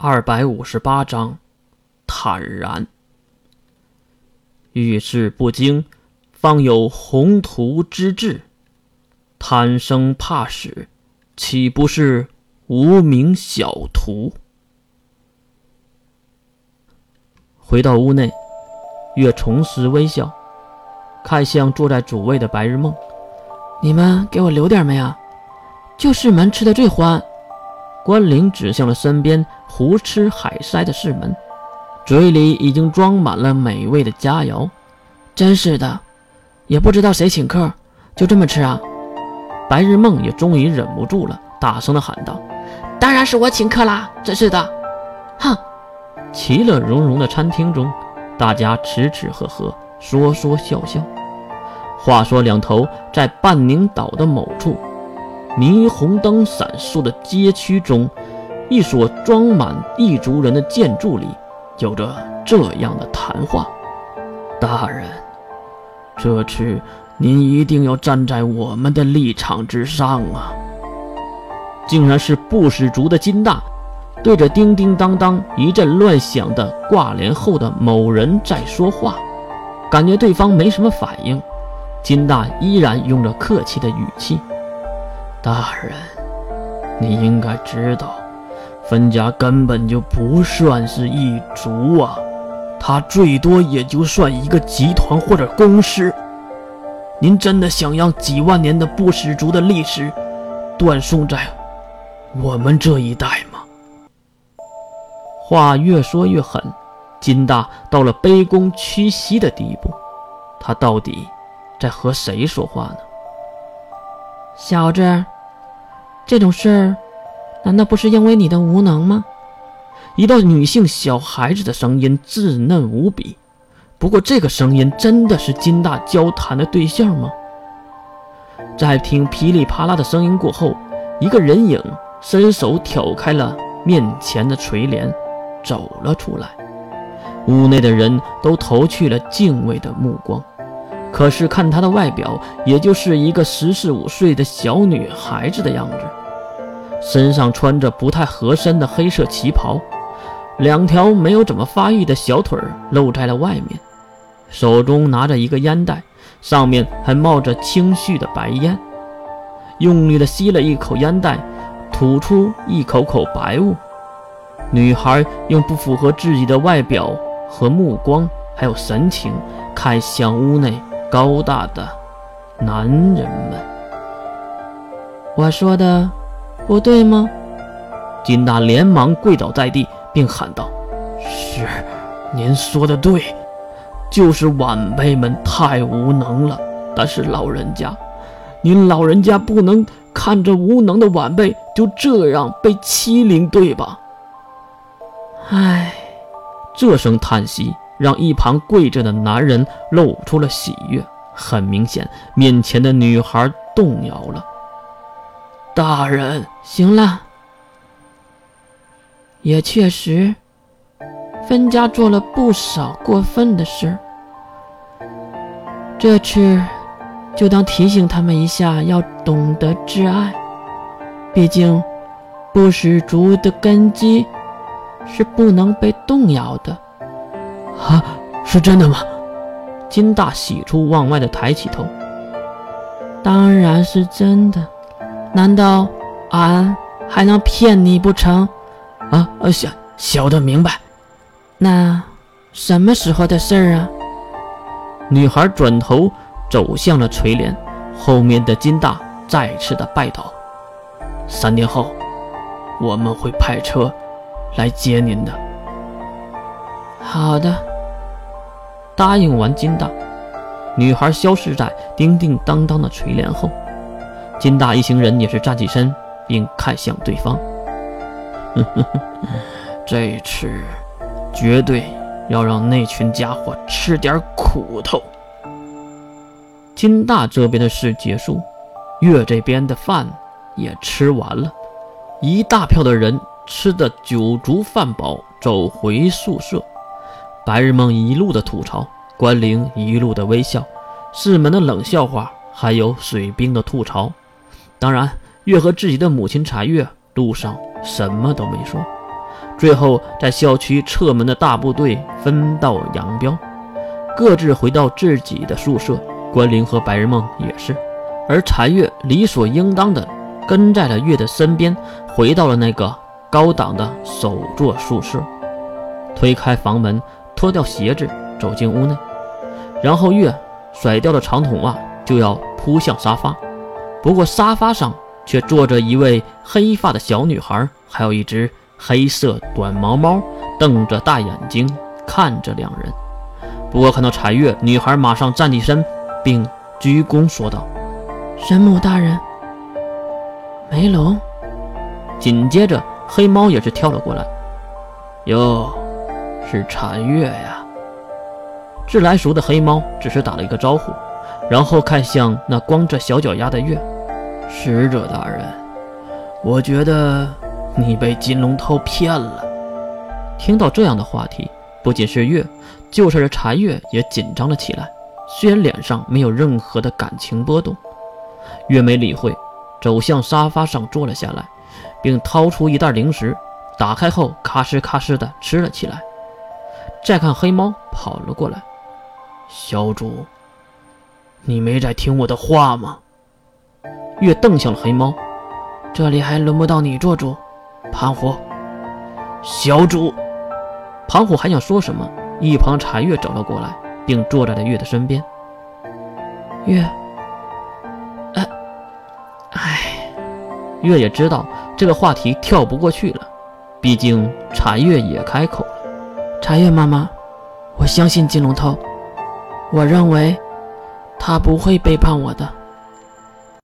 二百五十八章，坦然。遇事不惊，方有宏图之志；贪生怕死，岂不是无名小徒？回到屋内，月重拾微笑，看向坐在主位的白日梦：“你们给我留点没啊？就士们吃的最欢。”关灵指向了身边胡吃海塞的士们，嘴里已经装满了美味的佳肴。真是的，也不知道谁请客，就这么吃啊！白日梦也终于忍不住了，大声的喊道：“当然是我请客啦！真是的！”哼！其乐融融的餐厅中，大家吃吃喝喝，说说笑笑。话说两头，在半宁岛的某处。霓虹灯闪烁的街区中，一所装满异族人的建筑里，有着这样的谈话：“大人，这次您一定要站在我们的立场之上啊！”竟然是不死族的金大，对着叮叮当当一阵乱响的挂帘后的某人在说话，感觉对方没什么反应，金大依然用着客气的语气。大人，你应该知道，分家根本就不算是一族啊，他最多也就算一个集团或者公司。您真的想让几万年的不死族的历史断送在我们这一代吗？话越说越狠，金大到了卑躬屈膝的地步。他到底在和谁说话呢？小子，这种事儿，难道不是因为你的无能吗？一道女性小孩子的声音稚嫩无比。不过，这个声音真的是金大交谈的对象吗？在听噼里啪啦的声音过后，一个人影伸手挑开了面前的垂帘，走了出来。屋内的人都投去了敬畏的目光。可是看她的外表，也就是一个十四五岁的小女孩子的样子，身上穿着不太合身的黑色旗袍，两条没有怎么发育的小腿露在了外面，手中拿着一个烟袋，上面还冒着清旭的白烟，用力的吸了一口烟袋，吐出一口口白雾。女孩用不符合自己的外表和目光，还有神情，看向屋内。高大的男人们，我说的不对吗？金大连忙跪倒在地，并喊道：“是，您说的对，就是晚辈们太无能了。但是老人家，您老人家不能看着无能的晚辈就这样被欺凌，对吧？”唉，这声叹息。让一旁跪着的男人露出了喜悦。很明显，面前的女孩动摇了。大人，行了，也确实，分家做了不少过分的事。这次就当提醒他们一下，要懂得挚爱。毕竟，不死族的根基是不能被动摇的。啊，是真的吗？金大喜出望外的抬起头。当然是真的，难道俺还能骗你不成？啊，小小的明白。那什么时候的事儿啊？女孩转头走向了垂帘，后面的金大再次的拜倒。三天后，我们会派车来接您的。好的。答应完金大，女孩消失在叮叮当当的垂帘后。金大一行人也是站起身，并看向对方。这次绝对要让那群家伙吃点苦头。金大这边的事结束，月这边的饭也吃完了，一大票的人吃的酒足饭饱，走回宿舍。白日梦一路的吐槽，关灵一路的微笑，士门的冷笑话，还有水兵的吐槽。当然，月和自己的母亲柴月路上什么都没说。最后在校区侧门的大部队分道扬镳，各自回到自己的宿舍。关灵和白日梦也是，而禅月理所应当的跟在了月的身边，回到了那个高档的首座宿舍。推开房门，脱掉鞋子，走进屋内，然后月甩掉了长筒袜，就要扑向沙发。不过沙发上却坐着一位黑发的小女孩，还有一只黑色短毛猫，瞪着大眼睛看着两人。不过看到禅月，女孩马上站起身，并鞠躬说道：“神母大人。”梅龙。紧接着，黑猫也是跳了过来。哟。是禅月呀！自来熟的黑猫只是打了一个招呼，然后看向那光着小脚丫的月。使者大人，我觉得你被金龙头骗了。听到这样的话题，不仅是月，就是禅月也紧张了起来。虽然脸上没有任何的感情波动，月没理会，走向沙发上坐了下来，并掏出一袋零食，打开后咔哧咔哧的吃了起来。再看黑猫跑了过来，小主，你没在听我的话吗？月瞪向了黑猫，这里还轮不到你做主，胖虎。小主，胖虎还想说什么，一旁禅月走了过来，并坐在了月的身边。月，哎，哎，月也知道这个话题跳不过去了，毕竟禅月也开口了。茶月妈妈，我相信金龙头，我认为他不会背叛我的。